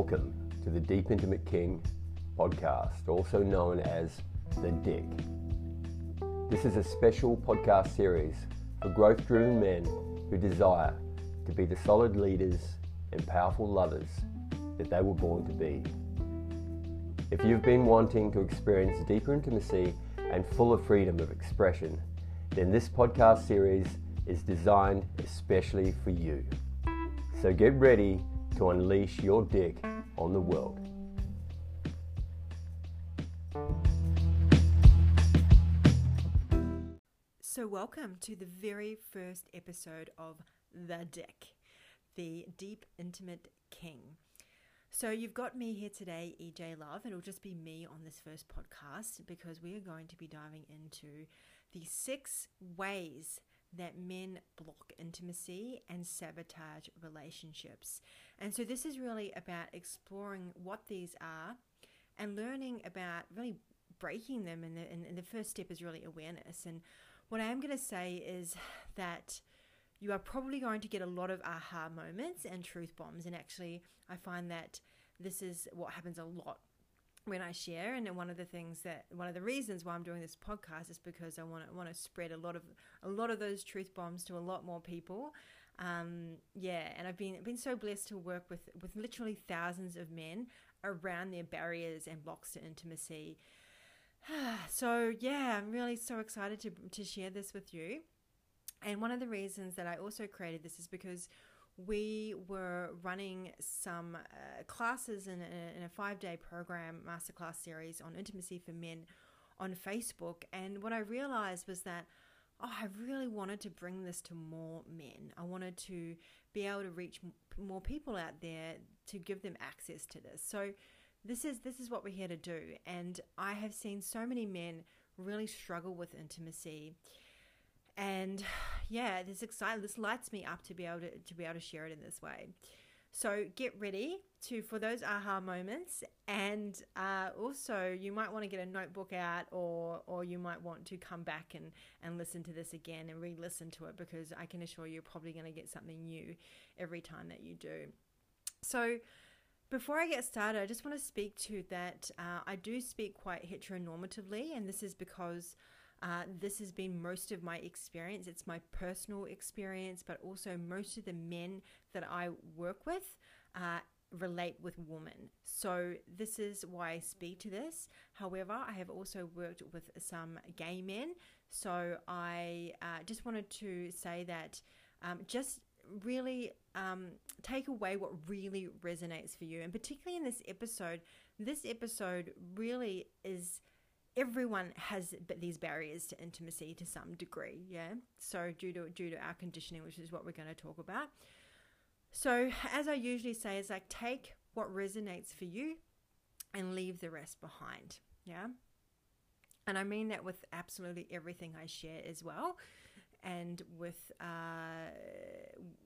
Welcome to the Deep Intimate King podcast, also known as The Dick. This is a special podcast series for growth driven men who desire to be the solid leaders and powerful lovers that they were born to be. If you've been wanting to experience deeper intimacy and fuller freedom of expression, then this podcast series is designed especially for you. So get ready to unleash your dick on the world. So, welcome to the very first episode of The Dick, the Deep Intimate King. So, you've got me here today, EJ Love, it'll just be me on this first podcast because we are going to be diving into the six ways that men block intimacy and sabotage relationships. And so, this is really about exploring what these are and learning about really breaking them. And the, and, the first step is really awareness. And what I am going to say is that you are probably going to get a lot of aha moments and truth bombs. And actually, I find that this is what happens a lot when I share. And one of the things that one of the reasons why I'm doing this podcast is because I want to want to spread a lot of a lot of those truth bombs to a lot more people. Um, yeah, and I've been been so blessed to work with with literally thousands of men around their barriers and blocks to intimacy. so yeah, I'm really so excited to to share this with you. And one of the reasons that I also created this is because we were running some uh, classes in a, in a five day program, masterclass series on intimacy for men on Facebook. And what I realized was that, oh, I really wanted to bring this to more men. I wanted to be able to reach more people out there to give them access to this. So, this is this is what we're here to do and i have seen so many men really struggle with intimacy and yeah, this exciting. This lights me up to be able to, to be able to share it in this way. So get ready to for those aha moments, and uh, also you might want to get a notebook out, or or you might want to come back and and listen to this again and re-listen to it because I can assure you you're probably going to get something new every time that you do. So. Before I get started, I just want to speak to that. Uh, I do speak quite heteronormatively, and this is because uh, this has been most of my experience. It's my personal experience, but also most of the men that I work with uh, relate with women. So, this is why I speak to this. However, I have also worked with some gay men. So, I uh, just wanted to say that um, just really um, take away what really resonates for you. And particularly in this episode, this episode really is everyone has these barriers to intimacy to some degree yeah? So due to due to our conditioning which is what we're going to talk about. So as i usually say is like take what resonates for you and leave the rest behind yeah? And i mean that with absolutely everything i share as well and with uh,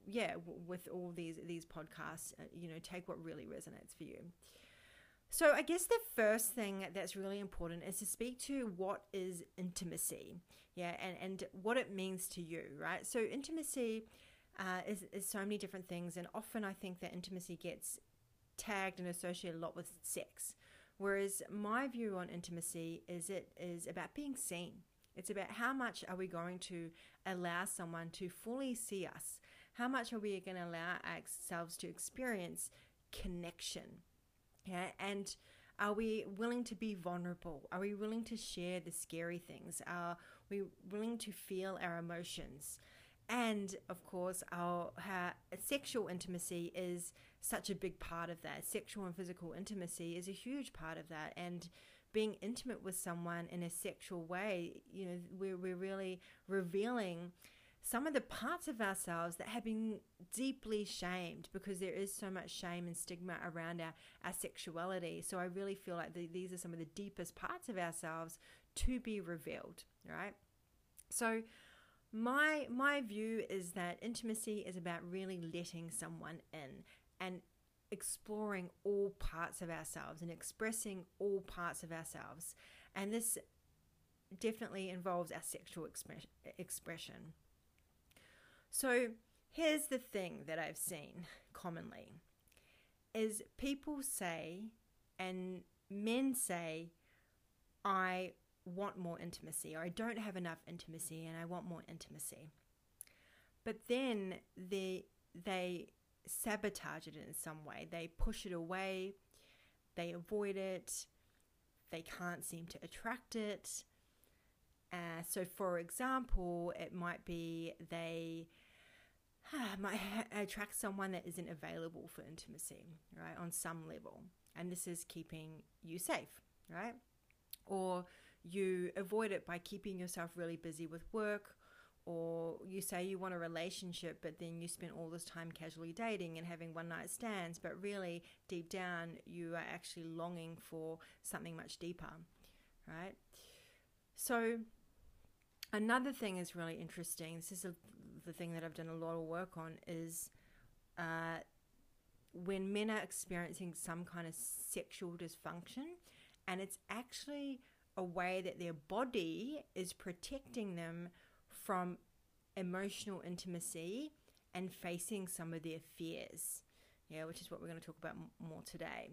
yeah with all these these podcasts uh, you know take what really resonates for you so, I guess the first thing that's really important is to speak to what is intimacy, yeah, and, and what it means to you, right? So, intimacy uh, is, is so many different things, and often I think that intimacy gets tagged and associated a lot with sex. Whereas my view on intimacy is it is about being seen. It's about how much are we going to allow someone to fully see us? How much are we going to allow ourselves to experience connection? Yeah, and are we willing to be vulnerable? Are we willing to share the scary things? Are we willing to feel our emotions? And of course, our, our sexual intimacy is such a big part of that. Sexual and physical intimacy is a huge part of that. And being intimate with someone in a sexual way, you know, we're, we're really revealing some of the parts of ourselves that have been deeply shamed because there is so much shame and stigma around our, our sexuality. So I really feel like the, these are some of the deepest parts of ourselves to be revealed, right? So my my view is that intimacy is about really letting someone in and exploring all parts of ourselves and expressing all parts of ourselves. And this definitely involves our sexual expression. So here's the thing that I've seen commonly is people say, and men say, I want more intimacy, or I don't have enough intimacy, and I want more intimacy. But then they they sabotage it in some way. They push it away, they avoid it, they can't seem to attract it. Uh, so, for example, it might be they ha- attract someone that isn't available for intimacy, right, on some level. And this is keeping you safe, right? Or you avoid it by keeping yourself really busy with work or you say you want a relationship, but then you spend all this time casually dating and having one night stands, but really deep down you are actually longing for something much deeper, right? So, another thing is really interesting. This is a, the thing that I've done a lot of work on is uh, when men are experiencing some kind of sexual dysfunction, and it's actually a way that their body is protecting them from emotional intimacy and facing some of their fears. Yeah, which is what we're going to talk about more today.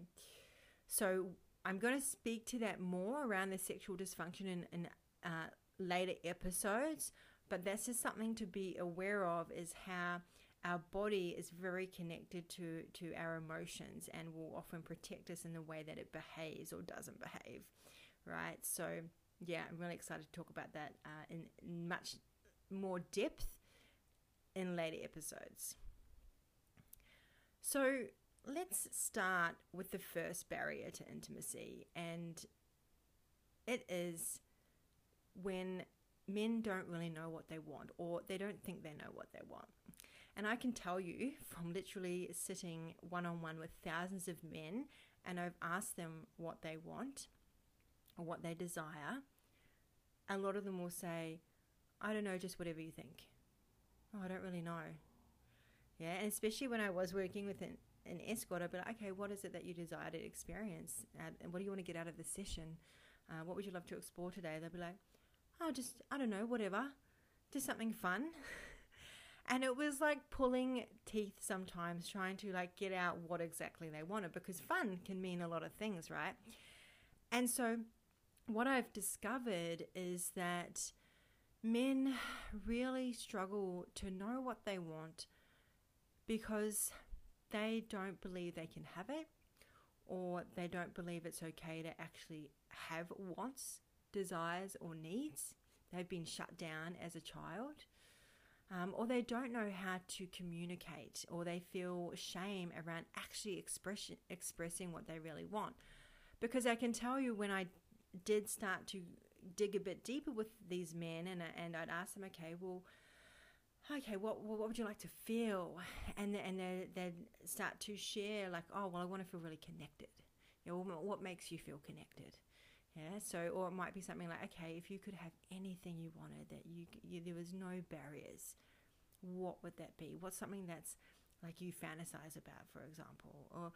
So, I'm going to speak to that more around the sexual dysfunction in, in uh, later episodes, but that's just something to be aware of is how our body is very connected to, to our emotions and will often protect us in the way that it behaves or doesn't behave, right? So, yeah, I'm really excited to talk about that uh, in, in much more depth in later episodes. So let's start with the first barrier to intimacy, and it is when men don't really know what they want or they don't think they know what they want. And I can tell you from literally sitting one on one with thousands of men, and I've asked them what they want or what they desire, a lot of them will say, I don't know, just whatever you think. Oh, I don't really know. Yeah, and especially when I was working with an, an escort, I'd be like, okay, what is it that you desire to experience? And what do you want to get out of the session? Uh, what would you love to explore today? They'd be like, oh, just, I don't know, whatever. Just something fun. and it was like pulling teeth sometimes, trying to like get out what exactly they wanted because fun can mean a lot of things, right? And so what I've discovered is that men really struggle to know what they want because they don't believe they can have it or they don't believe it's okay to actually have wants, desires, or needs. They've been shut down as a child. Um, or they don't know how to communicate, or they feel shame around actually expression, expressing what they really want. Because I can tell you when I did start to dig a bit deeper with these men and, and I'd ask them, okay, well, okay, what, what would you like to feel? And, and they, they'd start to share like, oh, well, I want to feel really connected. You know, what makes you feel connected? Yeah, so, or it might be something like, okay, if you could have anything you wanted, that you, you there was no barriers, what would that be? What's something that's like you fantasize about, for example? Or,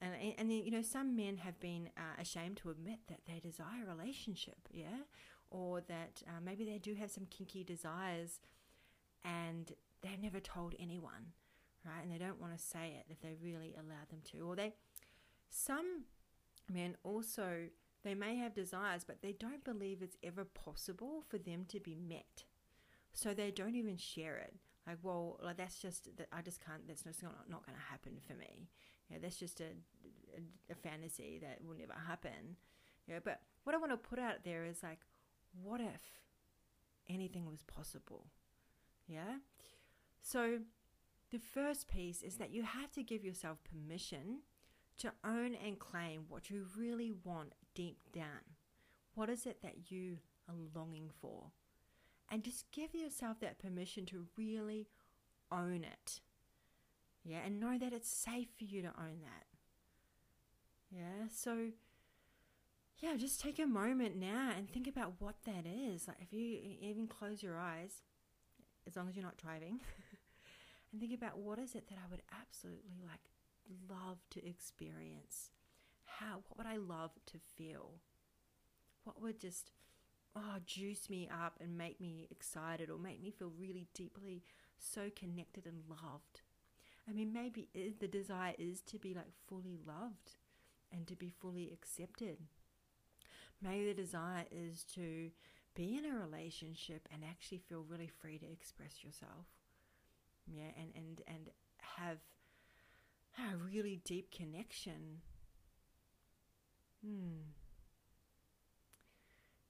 and, and then, you know, some men have been uh, ashamed to admit that they desire a relationship, yeah? Or that uh, maybe they do have some kinky desires and they've never told anyone, right? And they don't want to say it if they really allow them to. Or they, some men also, they may have desires, but they don't believe it's ever possible for them to be met. So they don't even share it. Like, well, like that's just that I just can't. That's just not not going to happen for me. Know, that's just a, a, a fantasy that will never happen. Know, but what I want to put out there is like, what if anything was possible? Yeah. So the first piece is that you have to give yourself permission to own and claim what you really want deep down. What is it that you are longing for? And just give yourself that permission to really own it. Yeah, and know that it's safe for you to own that. Yeah, so yeah, just take a moment now and think about what that is. Like if you even close your eyes, as long as you're not driving, and think about what is it that I would absolutely like love to experience. How what would I love to feel? What would just oh juice me up and make me excited or make me feel really deeply so connected and loved? I mean, maybe the desire is to be like fully loved and to be fully accepted. Maybe the desire is to be in a relationship and actually feel really free to express yourself. Yeah, and, and, and have a really deep connection. Hmm.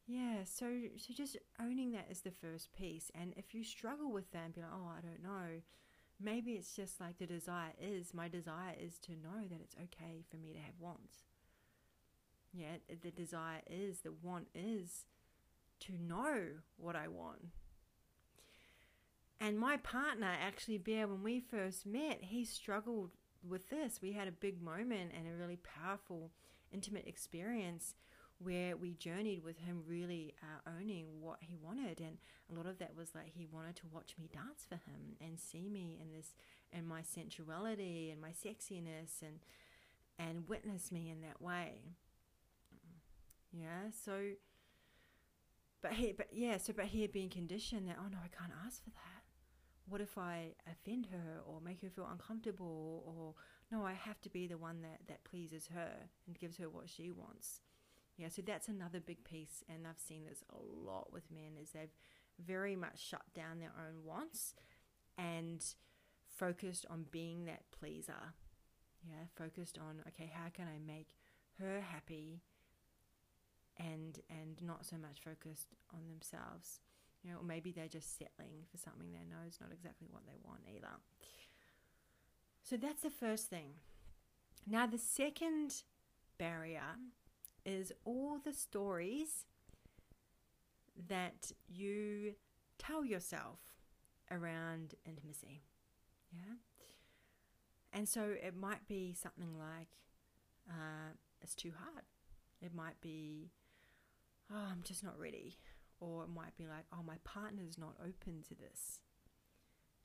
Yeah, so so just owning that is the first piece. And if you struggle with that and be like, oh, I don't know, maybe it's just like the desire is my desire is to know that it's okay for me to have wants. Yeah, the desire is, the want is to know what I want. And my partner, actually, Bear, when we first met, he struggled with this. We had a big moment and a really powerful, intimate experience where we journeyed with him really uh, owning what he wanted and a lot of that was like he wanted to watch me dance for him and see me in this in my sensuality and my sexiness and and witness me in that way yeah so but he but yeah so but he had been conditioned that oh no i can't ask for that what if i offend her or make her feel uncomfortable or no i have to be the one that that pleases her and gives her what she wants yeah, so that's another big piece, and I've seen this a lot with men is they've very much shut down their own wants and focused on being that pleaser. Yeah, focused on okay, how can I make her happy, and and not so much focused on themselves. You know, or maybe they're just settling for something they know is not exactly what they want either. So that's the first thing. Now, the second barrier is all the stories that you tell yourself around intimacy. Yeah. And so it might be something like, uh, it's too hard. It might be, oh, I'm just not ready. Or it might be like, oh, my partner's not open to this.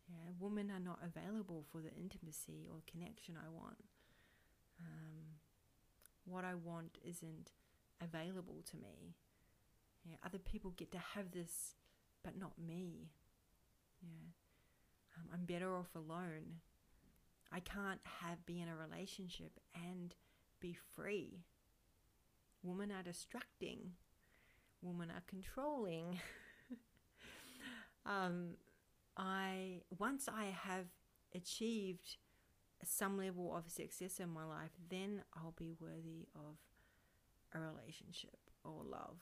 Yeah, women are not available for the intimacy or connection I want. Um, what I want isn't available to me. Yeah, other people get to have this, but not me. Yeah, um, I'm better off alone. I can't have be in a relationship and be free. Women are distracting. Women are controlling. um, I once I have achieved some level of success in my life, then I'll be worthy of a relationship or love.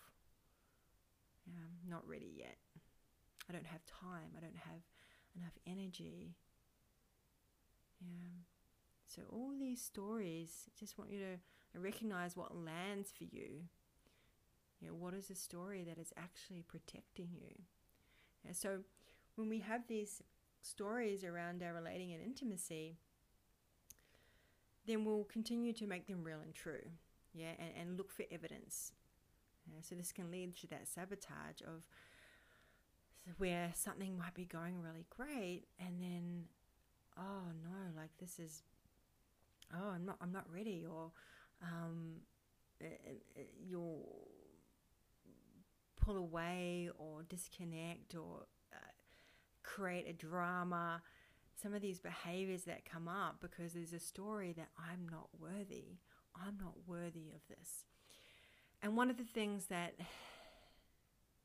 Not ready yet. I don't have time. I don't have enough energy. Yeah. So all these stories, just want you to recognize what lands for you. You know, what is a story that is actually protecting you? Yeah, so when we have these stories around our relating and intimacy, then we'll continue to make them real and true, yeah, and, and look for evidence. Yeah, so this can lead to that sabotage of where something might be going really great, and then, oh no, like this is, oh I'm not, I'm not ready, or um, it, it, you'll pull away or disconnect or uh, create a drama some of these behaviors that come up because there's a story that I'm not worthy. I'm not worthy of this. And one of the things that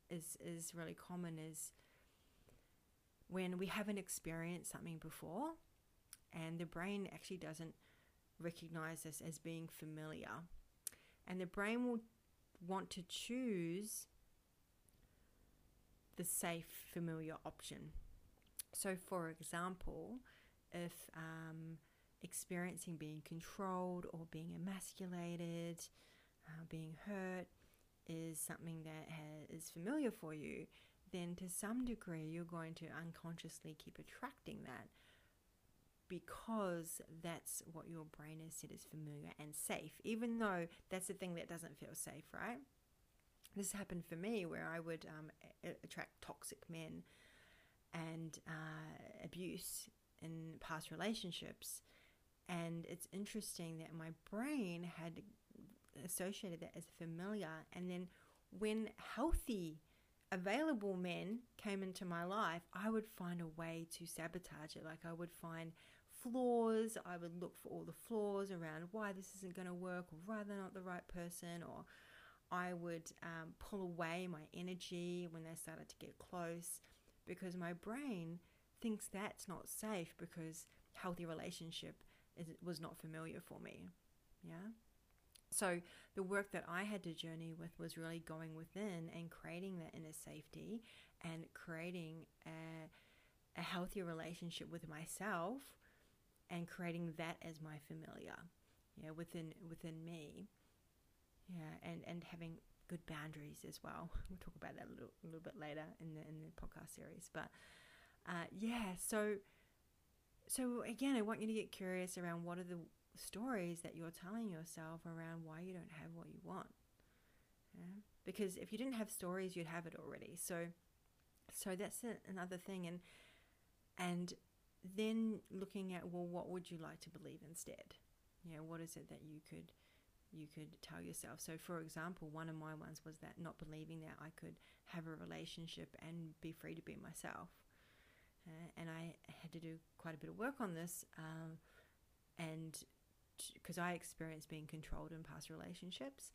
is is really common is when we haven't experienced something before and the brain actually doesn't recognize this as being familiar. And the brain will want to choose the safe, familiar option. So, for example, if um, experiencing being controlled or being emasculated, uh, being hurt is something that is familiar for you, then to some degree you're going to unconsciously keep attracting that because that's what your brain has said is familiar and safe, even though that's the thing that doesn't feel safe, right? This happened for me where I would um, attract toxic men and uh, abuse in past relationships. And it's interesting that my brain had associated that as familiar. And then when healthy available men came into my life, I would find a way to sabotage it. Like I would find flaws, I would look for all the flaws around why this isn't going to work, or why they're not the right person, or I would um, pull away my energy when they started to get close because my brain thinks that's not safe because healthy relationship is, was not familiar for me. Yeah. So the work that I had to journey with was really going within and creating that inner safety and creating a, a healthier relationship with myself and creating that as my familiar, yeah, within within me, yeah, and and having good boundaries as well. We'll talk about that a little, a little bit later in the in the podcast series, but uh, yeah, so so again, I want you to get curious around what are the stories that you're telling yourself around why you don't have what you want. Yeah? Because if you didn't have stories, you'd have it already. So, so that's a, another thing, and and then looking at well, what would you like to believe instead? Know, what is it that you could you could tell yourself. So, for example, one of my ones was that not believing that I could have a relationship and be free to be myself. Uh, and I had to do quite a bit of work on this, um, and because I experienced being controlled in past relationships,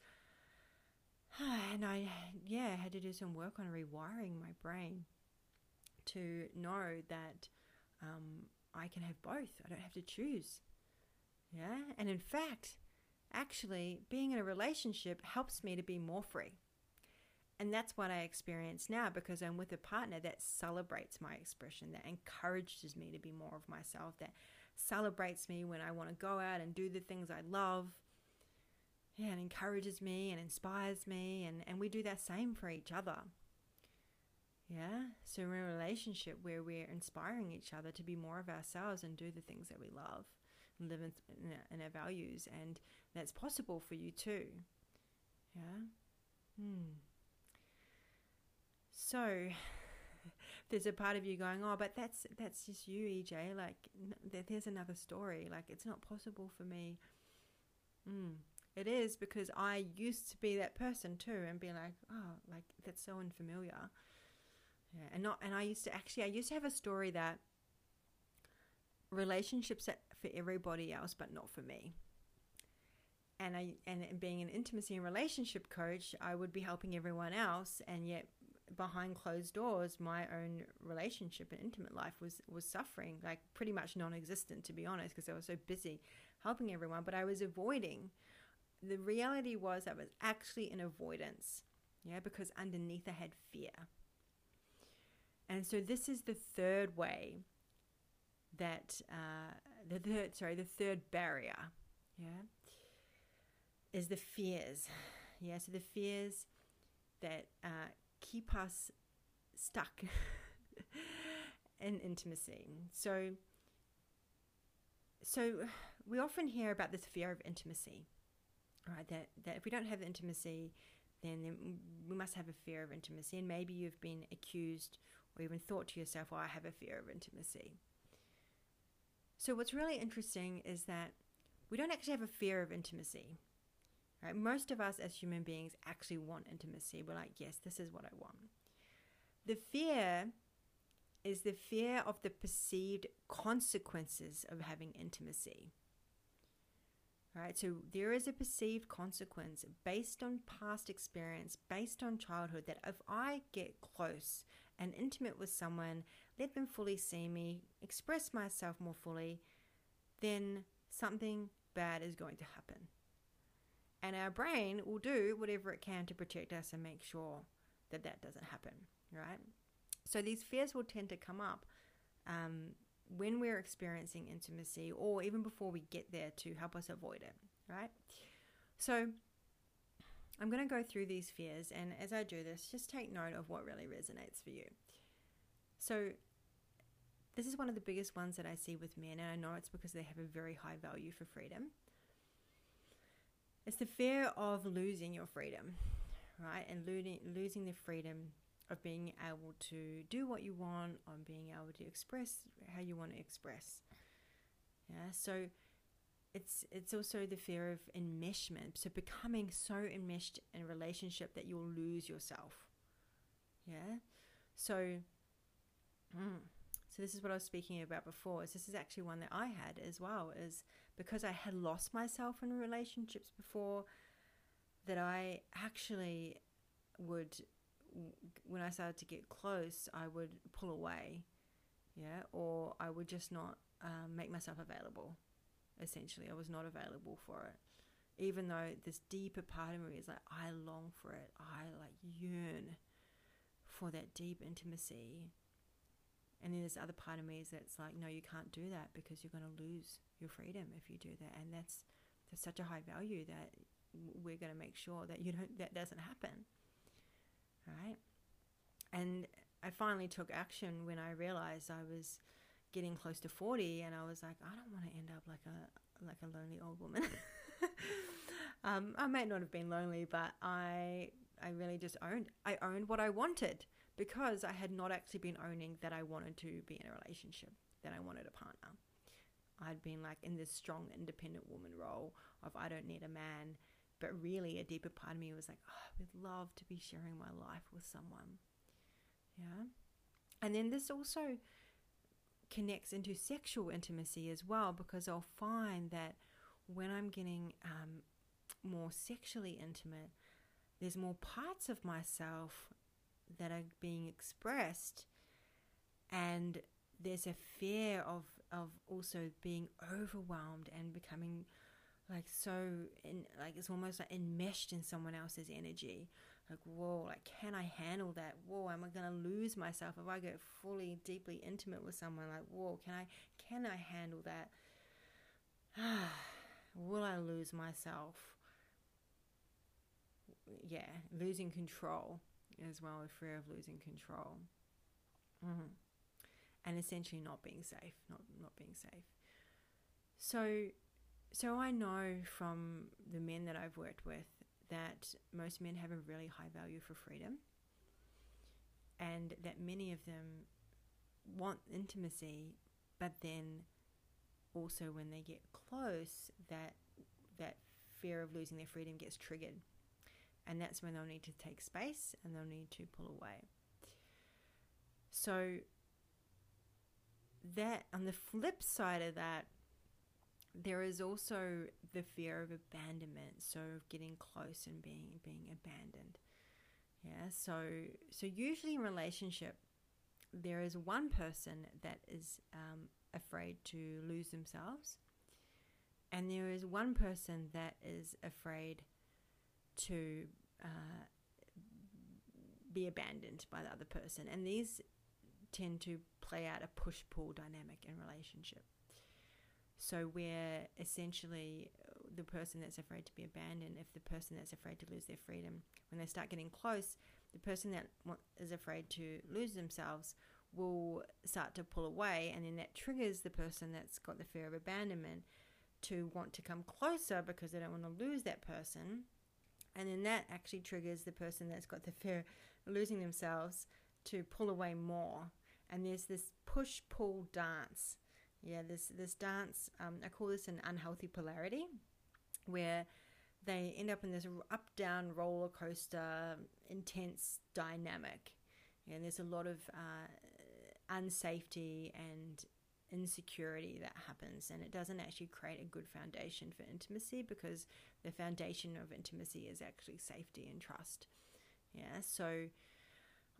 and I yeah had to do some work on rewiring my brain to know that um, I can have both. I don't have to choose. Yeah, and in fact, actually, being in a relationship helps me to be more free. And that's what I experience now because I'm with a partner that celebrates my expression, that encourages me to be more of myself, that celebrates me when I want to go out and do the things I love. And encourages me and inspires me. And, and we do that same for each other. Yeah, so we're in a relationship where we're inspiring each other to be more of ourselves and do the things that we love live in, in, our, values. And that's possible for you too. Yeah. Hmm. So there's a part of you going, "Oh, but that's that's just you, EJ. Like there's another story. Like it's not possible for me." Mm. It is because I used to be that person too, and be like, "Oh, like that's so unfamiliar." Yeah, and not and I used to actually I used to have a story that relationships are for everybody else, but not for me. And I and being an intimacy and relationship coach, I would be helping everyone else, and yet behind closed doors, my own relationship and intimate life was was suffering, like pretty much non-existent, to be honest, because I was so busy helping everyone. But I was avoiding. The reality was I was actually in avoidance, yeah, because underneath I had fear. And so this is the third way that uh, the third sorry the third barrier, yeah, is the fears, yeah. So the fears that uh, keep us stuck in intimacy. So, so we often hear about this fear of intimacy, right? That that if we don't have intimacy, then we must have a fear of intimacy, and maybe you've been accused or even thought to yourself, "Well, I have a fear of intimacy." So, what's really interesting is that we don't actually have a fear of intimacy. Right? Most of us as human beings actually want intimacy. We're like, yes, this is what I want. The fear is the fear of the perceived consequences of having intimacy. Right? So there is a perceived consequence based on past experience, based on childhood, that if I get close and intimate with someone, let them fully see me, express myself more fully, then something bad is going to happen. And our brain will do whatever it can to protect us and make sure that that doesn't happen, right? So these fears will tend to come up um, when we're experiencing intimacy or even before we get there to help us avoid it, right? So I'm going to go through these fears, and as I do this, just take note of what really resonates for you. So, this is one of the biggest ones that I see with men, and I know it's because they have a very high value for freedom. It's the fear of losing your freedom, right? And losing losing the freedom of being able to do what you want, on being able to express how you want to express. Yeah, so it's it's also the fear of enmeshment, so becoming so enmeshed in a relationship that you'll lose yourself. Yeah. So, mm, so this is what I was speaking about before. Is this is actually one that I had as well. Is because I had lost myself in relationships before, that I actually would, when I started to get close, I would pull away, yeah, or I would just not um, make myself available. Essentially, I was not available for it even though this deeper part of me is like I long for it. I like yearn for that deep intimacy. And then there's other part of me is that's like, no, you can't do that because you're going to lose your freedom if you do that. And that's that's such a high value that we're going to make sure that you don't that doesn't happen. Right? And I finally took action when I realized I was getting close to 40 and I was like, I don't want to end up like a like a lonely old woman. um, I may not have been lonely, but I I really just owned I owned what I wanted because I had not actually been owning that I wanted to be in a relationship, that I wanted a partner. I'd been like in this strong independent woman role of I don't need a man, but really a deeper part of me was like, oh, I would love to be sharing my life with someone. Yeah. And then this also connects into sexual intimacy as well because I'll find that when I'm getting um, more sexually intimate, there's more parts of myself that are being expressed, and there's a fear of of also being overwhelmed and becoming like so in like it's almost like enmeshed in someone else's energy like whoa like can i handle that whoa am i going to lose myself if i get fully deeply intimate with someone like whoa can i can i handle that will I lose myself? Yeah, losing control as well, a fear of losing control. Mm-hmm. And essentially not being safe, not, not being safe. So, so I know from the men that I've worked with that most men have a really high value for freedom and that many of them want intimacy, but then also when they get close that that fear of losing their freedom gets triggered. And that's when they'll need to take space and they'll need to pull away. So that on the flip side of that there is also the fear of abandonment so of getting close and being being abandoned yeah so so usually in relationship there is one person that is um, afraid to lose themselves, and there is one person that is afraid to uh, be abandoned by the other person, and these tend to play out a push pull dynamic in relationship. So, we're essentially uh, the person that's afraid to be abandoned, if the person that's afraid to lose their freedom, when they start getting close, the person that is afraid to lose themselves will start to pull away, and then that triggers the person that's got the fear of abandonment to want to come closer because they don't want to lose that person. And then that actually triggers the person that's got the fear of losing themselves to pull away more. And there's this push pull dance. Yeah, this this dance. Um, I call this an unhealthy polarity, where they end up in this up down roller coaster, intense dynamic. And there's a lot of uh, unsafety and insecurity that happens and it doesn't actually create a good foundation for intimacy because the foundation of intimacy is actually safety and trust yeah so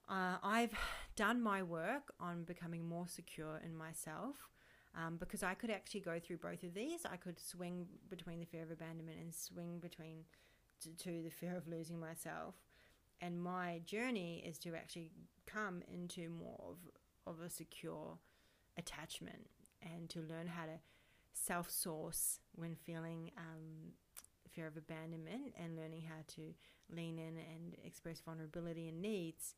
uh, i've done my work on becoming more secure in myself um, because i could actually go through both of these i could swing between the fear of abandonment and swing between to, to the fear of losing myself and my journey is to actually come into more of of a secure attachment and to learn how to self source when feeling um, fear of abandonment and learning how to lean in and express vulnerability and needs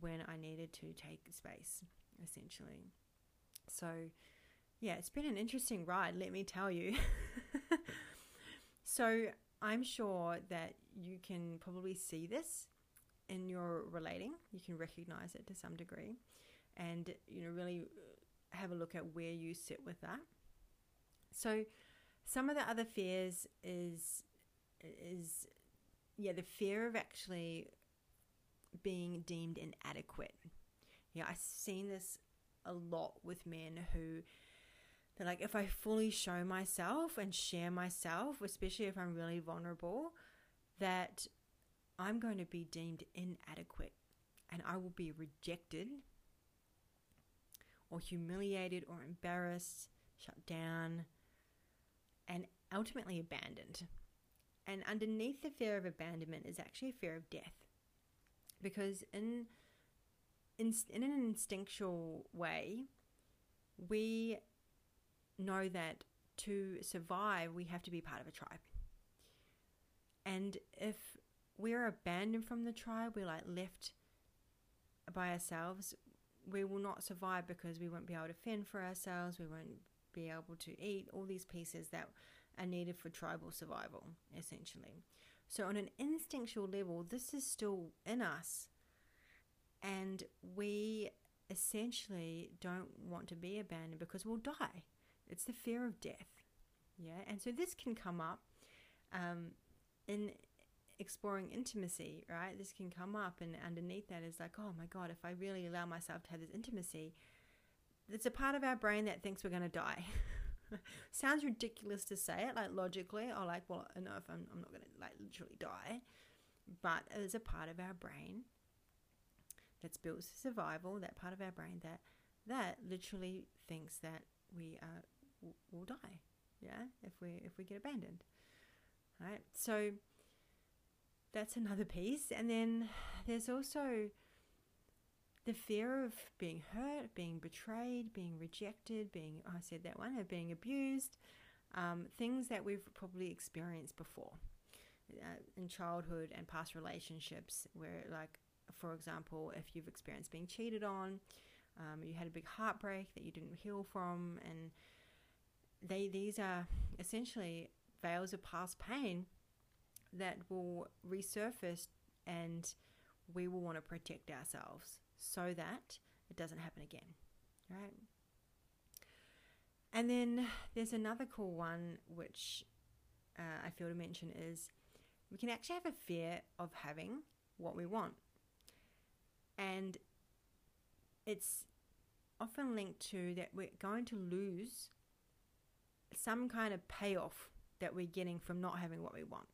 when I needed to take space, essentially. So, yeah, it's been an interesting ride, let me tell you. so, I'm sure that you can probably see this in your relating, you can recognize it to some degree and you know really uh, have a look at where you sit with that. So some of the other fears is is yeah the fear of actually being deemed inadequate. Yeah, I've seen this a lot with men who they're like, if I fully show myself and share myself, especially if I'm really vulnerable, that I'm going to be deemed inadequate and I will be rejected or humiliated or embarrassed, shut down, and ultimately abandoned. And underneath the fear of abandonment is actually a fear of death. Because in, in, in an instinctual way, we know that to survive, we have to be part of a tribe. And if we're abandoned from the tribe, we're like left by ourselves, we will not survive because we won't be able to fend for ourselves, we won't be able to eat all these pieces that are needed for tribal survival, essentially. So, on an instinctual level, this is still in us, and we essentially don't want to be abandoned because we'll die. It's the fear of death. Yeah, and so this can come up um, in exploring intimacy, right? This can come up, and underneath that is like, oh my God, if I really allow myself to have this intimacy, it's a part of our brain that thinks we're going to die. Sounds ridiculous to say it, like logically, or like, well, no, if I'm, I'm not going to like literally die, but there's a part of our brain that's built for survival, that part of our brain that that literally thinks that we are will die, yeah, if we if we get abandoned, right? So that's another piece. And then there's also the fear of being hurt, being betrayed, being rejected, being, oh, I said that one, of being abused, um, things that we've probably experienced before uh, in childhood and past relationships, where, like, for example, if you've experienced being cheated on, um, you had a big heartbreak that you didn't heal from, and they these are essentially veils of past pain that will resurface and we will want to protect ourselves so that it doesn't happen again, right? And then there's another cool one which uh, I feel to mention is we can actually have a fear of having what we want. And it's often linked to that we're going to lose some kind of payoff that we're getting from not having what we want.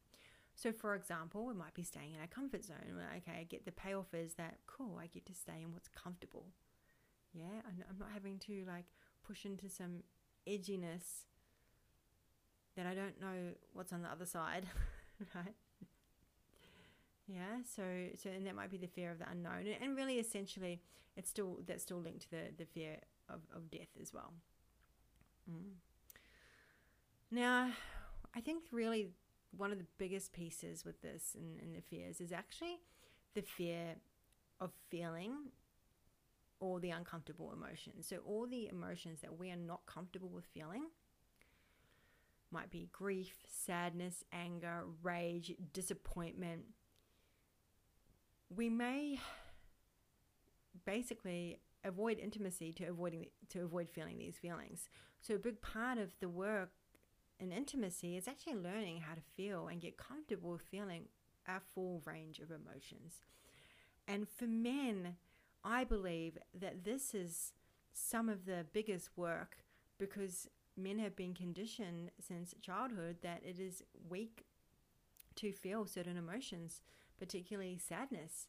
So, for example, we might be staying in our comfort zone. Okay, I get the payoff is that cool. I get to stay in what's comfortable. Yeah, I'm not having to like push into some edginess that I don't know what's on the other side, right? Yeah, so so and that might be the fear of the unknown, and really essentially, it's still that's still linked to the the fear of of death as well. Mm. Now, I think really one of the biggest pieces with this and, and the fears is actually the fear of feeling all the uncomfortable emotions. So, all the emotions that we are not comfortable with feeling might be grief, sadness, anger, rage, disappointment. We may basically avoid intimacy to avoiding to avoid feeling these feelings. So a big part of the work in intimacy is actually learning how to feel and get comfortable feeling our full range of emotions. And for men, I believe that this is some of the biggest work because men have been conditioned since childhood that it is weak to feel certain emotions, particularly sadness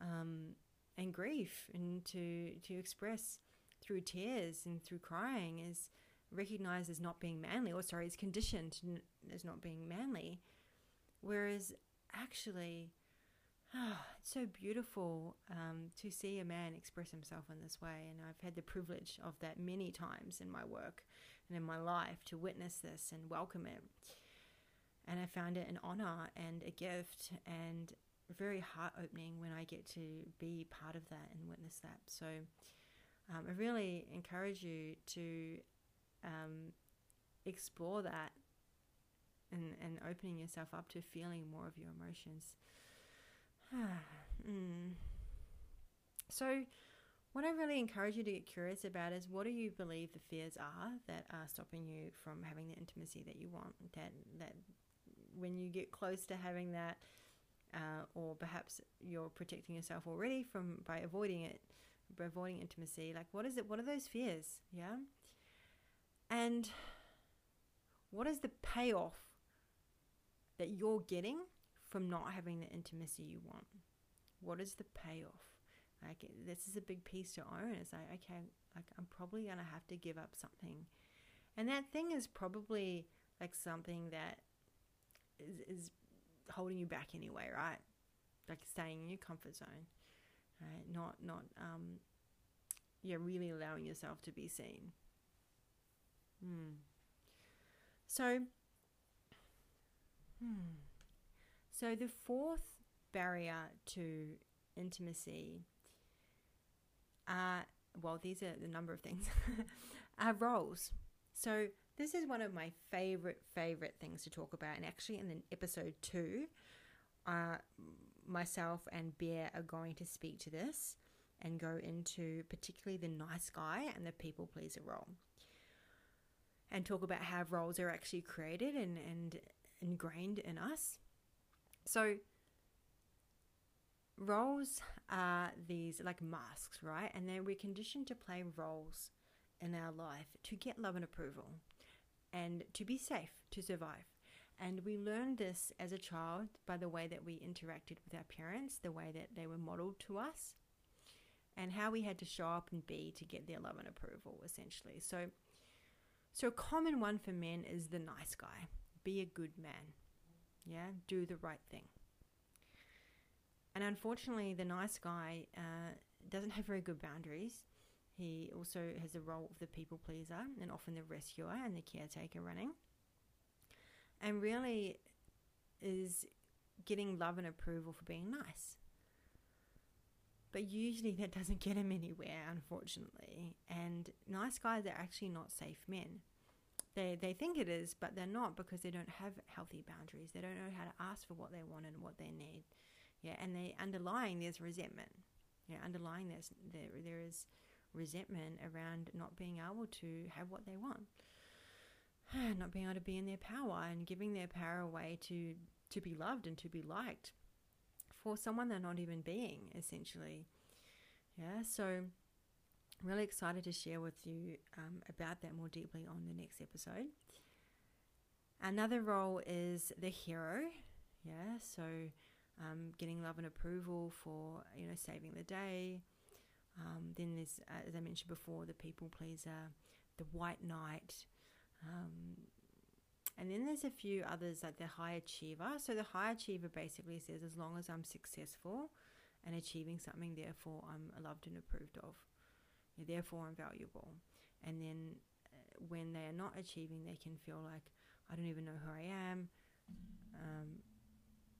um, and grief, and to to express through tears and through crying is recognized as not being manly, or sorry, is conditioned as not being manly. Whereas actually, oh, it's so beautiful um, to see a man express himself in this way. And I've had the privilege of that many times in my work and in my life to witness this and welcome it. And I found it an honor and a gift and very heart opening when I get to be part of that and witness that. So um, I really encourage you to um, explore that and, and opening yourself up to feeling more of your emotions. mm. So, what I really encourage you to get curious about is what do you believe the fears are that are stopping you from having the intimacy that you want? That that when you get close to having that, uh, or perhaps you're protecting yourself already from by avoiding it, by avoiding intimacy. Like, what is it? What are those fears? Yeah, and what is the payoff that you're getting from not having the intimacy you want? What is the payoff? Like, this is a big piece to own. It's like, okay, like I'm probably gonna have to give up something, and that thing is probably like something that is, is holding you back anyway, right? Like staying in your comfort zone, right? Not not um, yeah, really allowing yourself to be seen. Hmm. So, hmm. So the fourth barrier to intimacy are well, these are the number of things are roles. So this is one of my favorite favorite things to talk about, and actually in episode two, uh, myself and Bear are going to speak to this and go into particularly the nice guy and the people pleaser role, and talk about how roles are actually created and and ingrained in us. So roles are these like masks, right? And then we're conditioned to play roles in our life to get love and approval and to be safe, to survive. And we learned this as a child by the way that we interacted with our parents, the way that they were modeled to us, and how we had to show up and be to get their love and approval, essentially. So, so a common one for men is the nice guy. Be a good man. Yeah, do the right thing. And unfortunately, the nice guy uh, doesn't have very good boundaries. He also has the role of the people pleaser and often the rescuer and the caretaker running. And really is getting love and approval for being nice. But usually that doesn't get them anywhere, unfortunately. And nice guys are actually not safe men. They, they think it is, but they're not because they don't have healthy boundaries. They don't know how to ask for what they want and what they need. Yeah, and they underlying there's resentment. Yeah, underlying there's there there is resentment around not being able to have what they want, not being able to be in their power and giving their power away to to be loved and to be liked for someone they're not even being essentially. Yeah, so really excited to share with you um, about that more deeply on the next episode. Another role is the hero. Yeah, so um, getting love and approval for you know saving the day. Um, then there's, uh, as I mentioned before, the people pleaser, the white knight, um, and then there's a few others like the high achiever. So the high achiever basically says, as long as I'm successful and achieving something, therefore I'm loved and approved of. Therefore I'm valuable. And then uh, when they are not achieving, they can feel like I don't even know who I am. Um,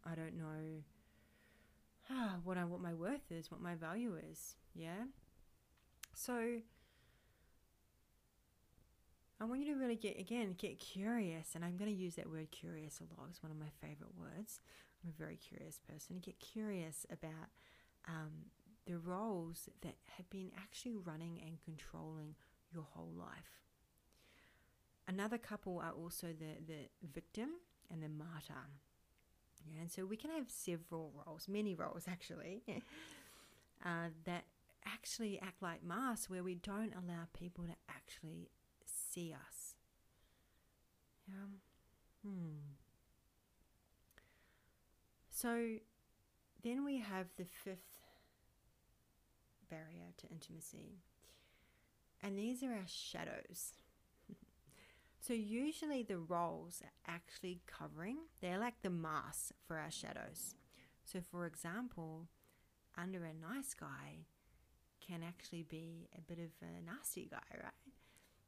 I don't know ah, what I what my worth is, what my value is. Yeah. So I want you to really get again get curious, and I'm going to use that word curious a lot. It's one of my favorite words. I'm a very curious person. Get curious about um, the roles that have been actually running and controlling your whole life. Another couple are also the the victim and the martyr. Yeah, and so we can have several roles, many roles actually, uh, that actually act like masks where we don't allow people to actually see us. Yeah. Hmm. So then we have the fifth barrier to intimacy, and these are our shadows. So usually the roles are actually covering, they're like the masks for our shadows. So for example, under a nice guy can actually be a bit of a nasty guy, right?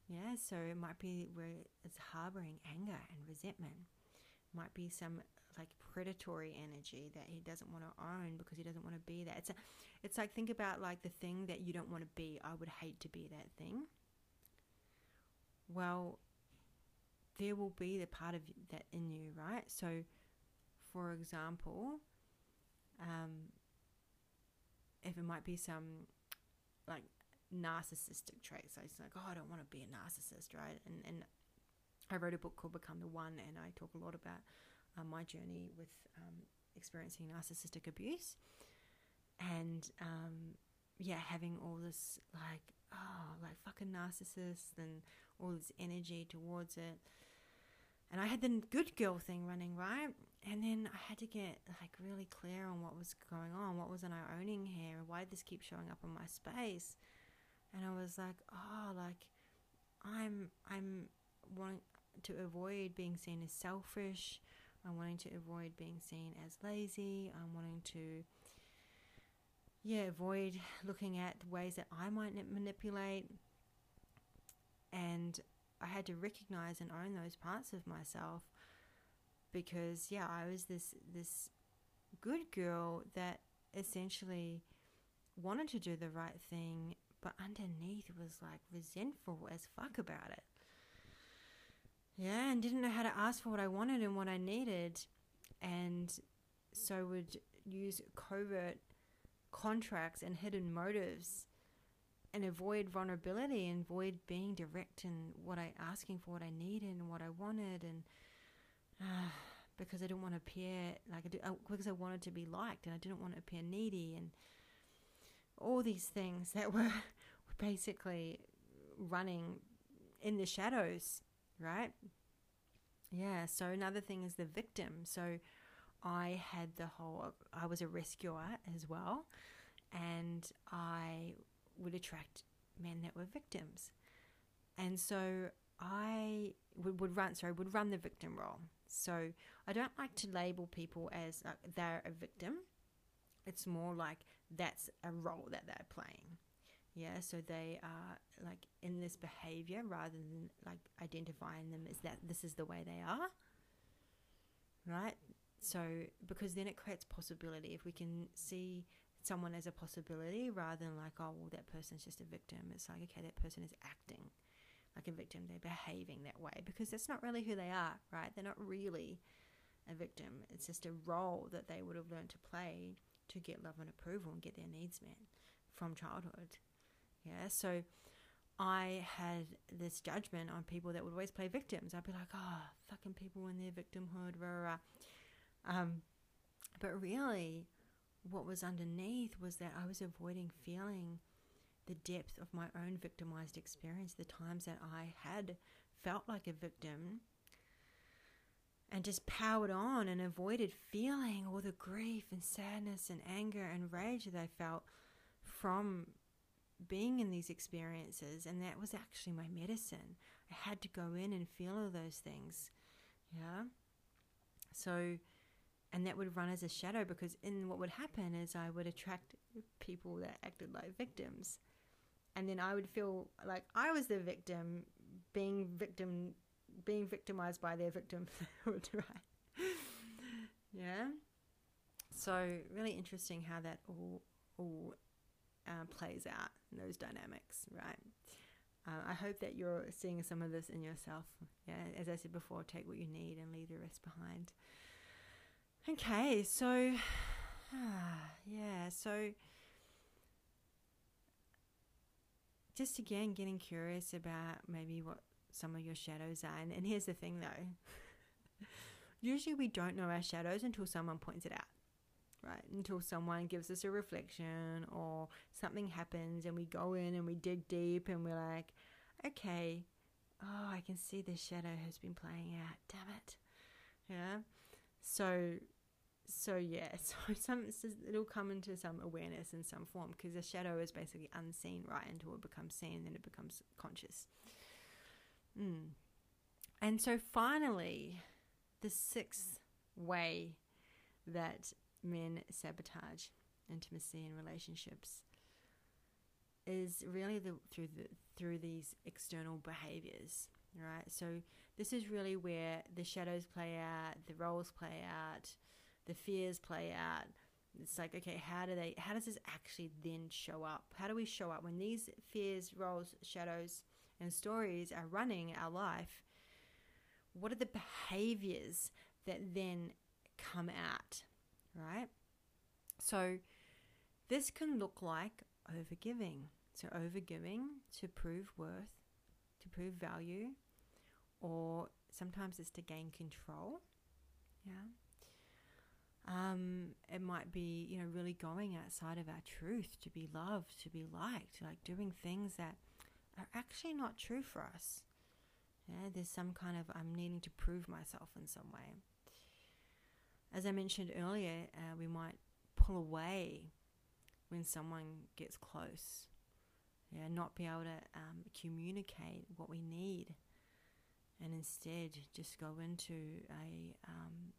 Yeah, so it might be where it's harboring anger and resentment. Might be some like predatory energy that he doesn't want to own because he doesn't want to be that. It's a, it's like think about like the thing that you don't want to be. I would hate to be that thing. Well, there will be the part of that in you, right? So, for example, um, if it might be some like narcissistic traits, so it's like, oh, I don't want to be a narcissist, right? And and I wrote a book called Become the One, and I talk a lot about uh, my journey with um, experiencing narcissistic abuse, and um, yeah, having all this like oh like fucking narcissist and all this energy towards it. And I had the good girl thing running right, and then I had to get like really clear on what was going on, what wasn't I owning here, why did this keep showing up in my space, and I was like, oh, like I'm I'm wanting to avoid being seen as selfish. I'm wanting to avoid being seen as lazy. I'm wanting to, yeah, avoid looking at the ways that I might manipulate. And I had to recognize and own those parts of myself because, yeah, I was this this good girl that essentially wanted to do the right thing, but underneath was like resentful as fuck about it. Yeah, and didn't know how to ask for what I wanted and what I needed. And so would use covert contracts and hidden motives and avoid vulnerability and avoid being direct in what I asking for what I needed and what I wanted and uh, because I didn't want to appear like I did, uh, because I wanted to be liked and I didn't want to appear needy and all these things that were basically running in the shadows right? Yeah, so another thing is the victim. So I had the whole, I was a rescuer as well, and I would attract men that were victims. And so I would, would run, sorry, would run the victim role. So I don't like to label people as uh, they're a victim. It's more like that's a role that they're playing. Yeah, so they are like in this behavior rather than like identifying them as that this is the way they are. Right? So, because then it creates possibility. If we can see someone as a possibility rather than like, oh, well, that person's just a victim, it's like, okay, that person is acting like a victim. They're behaving that way because that's not really who they are, right? They're not really a victim. It's just a role that they would have learned to play to get love and approval and get their needs met from childhood. Yeah, so I had this judgment on people that would always play victims. I'd be like, oh, fucking people in their victimhood, rah, rah. Um, but really, what was underneath was that I was avoiding feeling the depth of my own victimized experience, the times that I had felt like a victim and just powered on and avoided feeling all the grief and sadness and anger and rage that I felt from being in these experiences, and that was actually my medicine. I had to go in and feel all those things. Yeah. So, and that would run as a shadow because in what would happen is I would attract people that acted like victims. And then I would feel like I was the victim being victim being victimized by their victim right. yeah. So really interesting how that all all uh, plays out in those dynamics, right? Uh, I hope that you're seeing some of this in yourself. Yeah, as I said before, take what you need and leave the rest behind. Okay, so yeah, so just again getting curious about maybe what some of your shadows are. And, and here's the thing though usually we don't know our shadows until someone points it out right? Until someone gives us a reflection or something happens and we go in and we dig deep and we're like, okay, oh, I can see this shadow has been playing out. Damn it. Yeah. So, so yeah, so some it'll come into some awareness in some form because the shadow is basically unseen right until it becomes seen, then it becomes conscious. Mm. And so finally, the sixth way that men sabotage intimacy and relationships is really the, through the through these external behaviors right? So this is really where the shadows play out the roles play out the fears play out. It's like okay how do they how does this actually then show up? How do we show up when these fears roles shadows and stories are running our life what are the behaviors that then come out right? So this can look like overgiving. So overgiving to prove worth, to prove value, or sometimes it's to gain control. Yeah. Um, it might be, you know, really going outside of our truth to be loved, to be liked, like doing things that are actually not true for us. Yeah, there's some kind of I'm needing to prove myself in some way. As I mentioned earlier, uh, we might pull away when someone gets close. Yeah, not be able to um, communicate what we need, and instead just go into a um,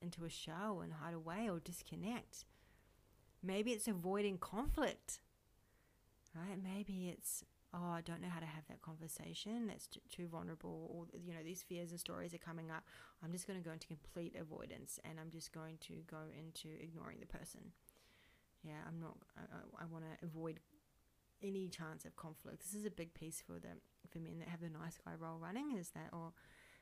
into a shell and hide away or disconnect. Maybe it's avoiding conflict, right? Maybe it's oh, I don't know how to have that conversation. That's t- too vulnerable. Or, you know, these fears and stories are coming up. I'm just going to go into complete avoidance and I'm just going to go into ignoring the person. Yeah, I'm not, I, I want to avoid any chance of conflict. This is a big piece for the for men that have the nice guy role running is that, or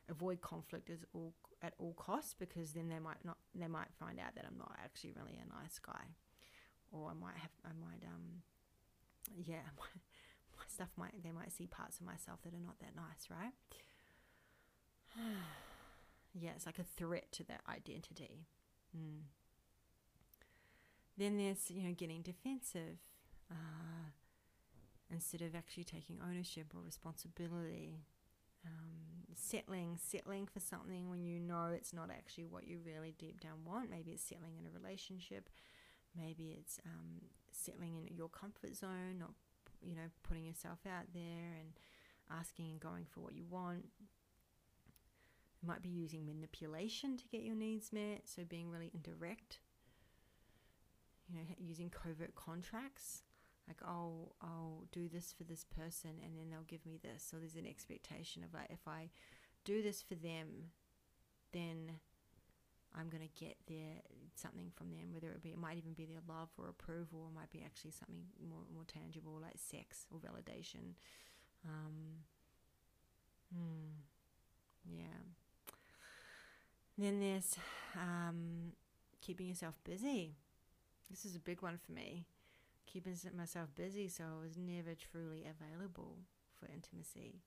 avoid conflict as all at all costs because then they might not, they might find out that I'm not actually really a nice guy. Or I might have, I might, um, yeah, stuff might they might see parts of myself that are not that nice, right? yeah, it's like a threat to that identity. Mm. Then there's you know getting defensive uh, instead of actually taking ownership or responsibility. Um, settling, settling for something when you know it's not actually what you really deep down want. Maybe it's settling in a relationship. Maybe it's um, settling in your comfort zone, not you know, putting yourself out there and asking and going for what you want. You might be using manipulation to get your needs met, so being really indirect. You know, using covert contracts, like I'll I'll do this for this person, and then they'll give me this. So there's an expectation of like, if I do this for them, then I'm going to get their something from them, whether it be it might even be their love or approval, or might be actually something more more tangible like sex or validation. Um, hmm, yeah. Then there's um, keeping yourself busy. This is a big one for me. Keeping myself busy so I was never truly available for intimacy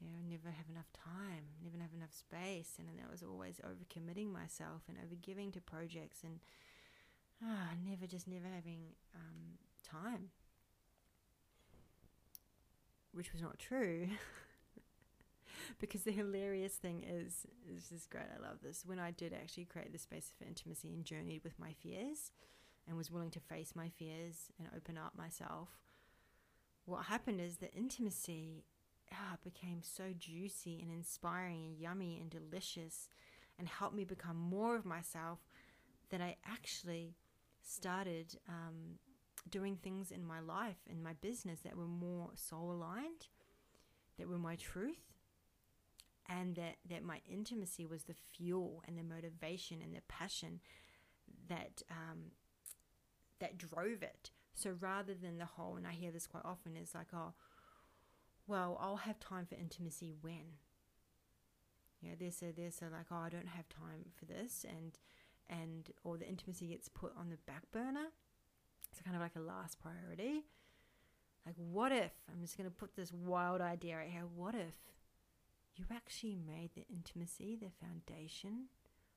you know, never have enough time, never have enough space, and then I was always overcommitting myself and overgiving to projects, and ah, never just never having um, time, which was not true. because the hilarious thing is, this is great. I love this. When I did actually create the space for intimacy and journeyed with my fears, and was willing to face my fears and open up myself, what happened is the intimacy ah, became so juicy and inspiring and yummy and delicious and helped me become more of myself that I actually started um, doing things in my life and my business that were more soul aligned, that were my truth, and that, that my intimacy was the fuel and the motivation and the passion that um, that drove it. So rather than the whole, and I hear this quite often, is like, oh, well, I'll have time for intimacy when. Yeah, there's a there's a like, oh, I don't have time for this, and and or the intimacy gets put on the back burner. It's kind of like a last priority. Like, what if I'm just going to put this wild idea out here? What if you actually made the intimacy the foundation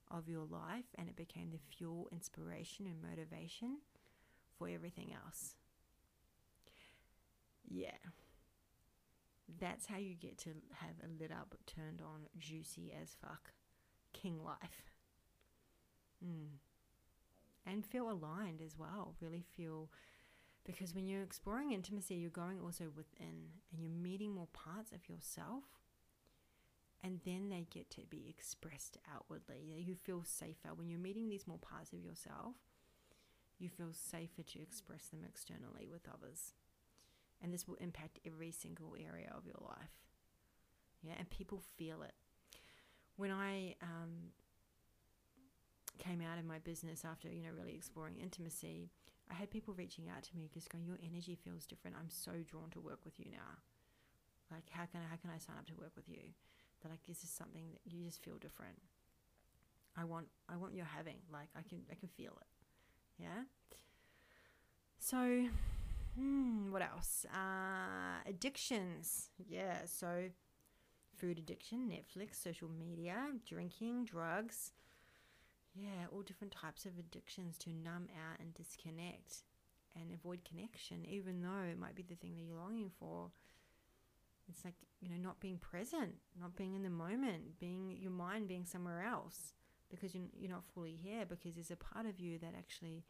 of your life, and it became the fuel, inspiration, and motivation for everything else? Yeah that's how you get to have a lit up, turned on, juicy as fuck king life. Mm. And feel aligned as well. Really feel because when you're exploring intimacy, you're going also within and you're meeting more parts of yourself. And then they get to be expressed outwardly. You feel safer when you're meeting these more parts of yourself. You feel safer to express them externally with others and this will impact every single area of your life. Yeah, and people feel it. When I um, came out of my business after you know really exploring intimacy, I had people reaching out to me just going, "Your energy feels different. I'm so drawn to work with you now. Like, how can I, how can I sign up to work with you? That like this is something that you just feel different. I want I want you're having like I can I can feel it. Yeah. So Hmm, what else? Uh, addictions. Yeah, so food addiction, Netflix, social media, drinking, drugs. yeah, all different types of addictions to numb out and disconnect and avoid connection, even though it might be the thing that you're longing for. It's like, you know, not being present, not being in the moment, being your mind being somewhere else because you're, you're not fully here because there's a part of you that actually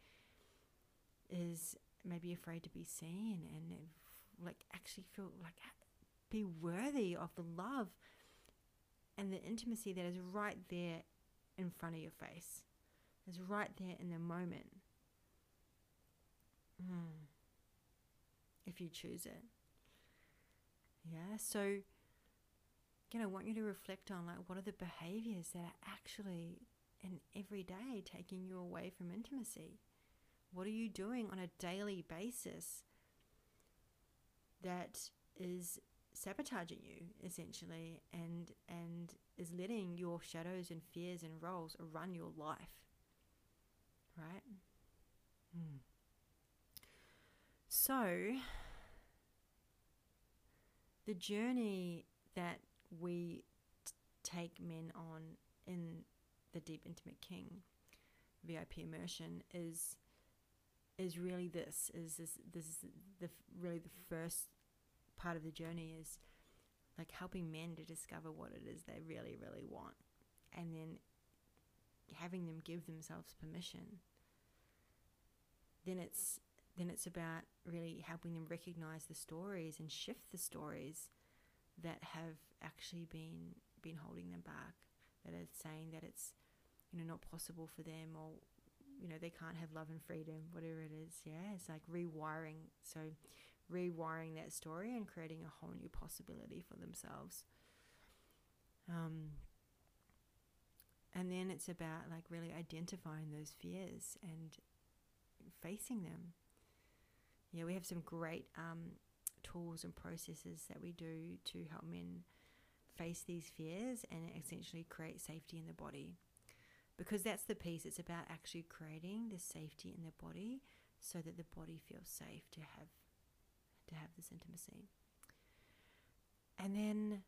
is maybe afraid to be seen and like actually feel like be worthy of the love and the intimacy that is right there in front of your face. Is right there in the moment. Mm. If you choose it. Yeah, so again, I want you to reflect on like what are the behaviors that are actually in every day taking you away from intimacy? What are you doing on a daily basis that is sabotaging you essentially and and is letting your shadows and fears and roles run your life right hmm. so the journey that we t- take men on in the deep intimate king vip immersion is is really this is this this is the really the first part of the journey is like helping men to discover what it is they really, really want and then having them give themselves permission. Then it's then it's about really helping them recognize the stories and shift the stories that have actually been been holding them back, that are saying that it's you know not possible for them or you know they can't have love and freedom, whatever it is. Yeah, it's like rewiring. So rewiring that story and creating a whole new possibility for themselves. Um, and then it's about like really identifying those fears and facing them. Yeah, we have some great um, tools and processes that we do to help men face these fears and essentially create safety in the body. Because that's the piece, it's about actually creating the safety in the body so that the body feels safe to have to have this intimacy. And then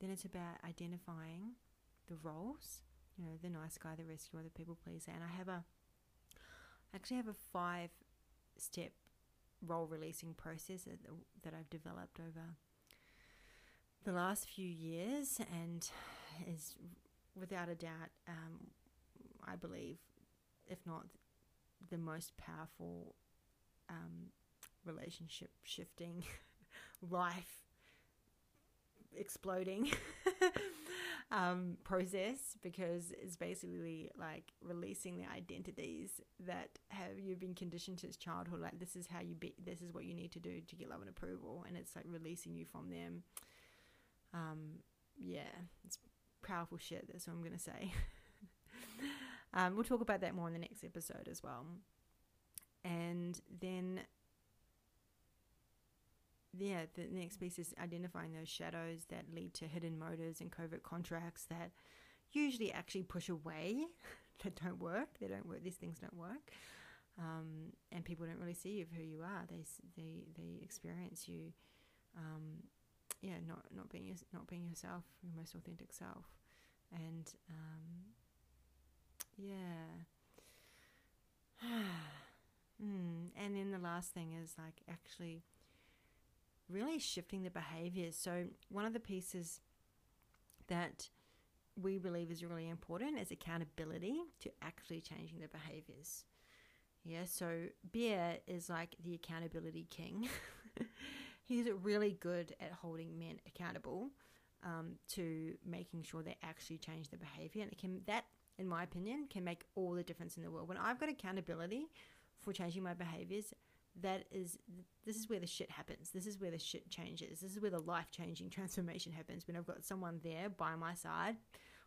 then it's about identifying the roles, you know, the nice guy, the rescuer, the people pleaser. And I have a I actually have a five step role releasing process that, that I've developed over the last few years and is without a doubt, um, I believe, if not the most powerful um, relationship shifting, life exploding um, process because it's basically like releasing the identities that have you've been conditioned since childhood. Like this is how you be, this is what you need to do to get love and approval, and it's like releasing you from them. Um, yeah, it's powerful shit. That's what I'm gonna say. um, we'll talk about that more in the next episode as well. And then yeah, the next piece is identifying those shadows that lead to hidden motives and covert contracts that usually actually push away, that don't work. They don't work. These things don't work, um, and people don't really see you for who you are. They they they experience you, um, yeah, not not being not being yourself, your most authentic self, and um, yeah. mm. And then the last thing is like actually really shifting the behaviors. So, one of the pieces that we believe is really important is accountability to actually changing the behaviors. Yeah, so Beer is like the accountability king. He's really good at holding men accountable um, to making sure they actually change their behavior, and can that, in my opinion, can make all the difference in the world. When I've got accountability for changing my behaviors, that is this is where the shit happens. This is where the shit changes. This is where the life changing transformation happens when I've got someone there by my side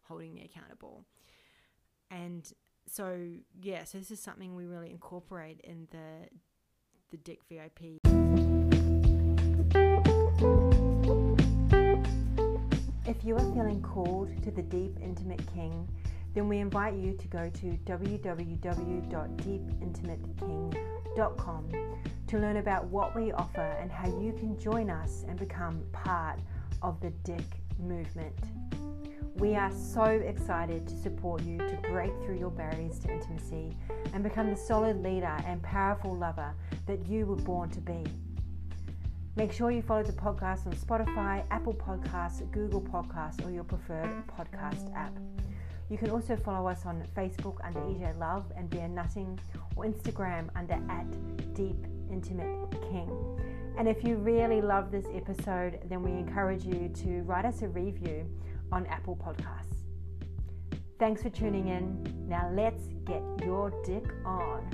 holding me accountable. And so yeah, so this is something we really incorporate in the the Dick VIP. If you are feeling called to the deep intimate king, then we invite you to go to www.deepintimateking.com to learn about what we offer and how you can join us and become part of the Dick movement. We are so excited to support you to break through your barriers to intimacy and become the solid leader and powerful lover that you were born to be. Make sure you follow the podcast on Spotify, Apple Podcasts, Google Podcasts, or your preferred podcast app. You can also follow us on Facebook under EJ Love and Beer Nutting or Instagram under at Deep Intimate King. And if you really love this episode, then we encourage you to write us a review on Apple Podcasts. Thanks for tuning in. Now let's get your dick on.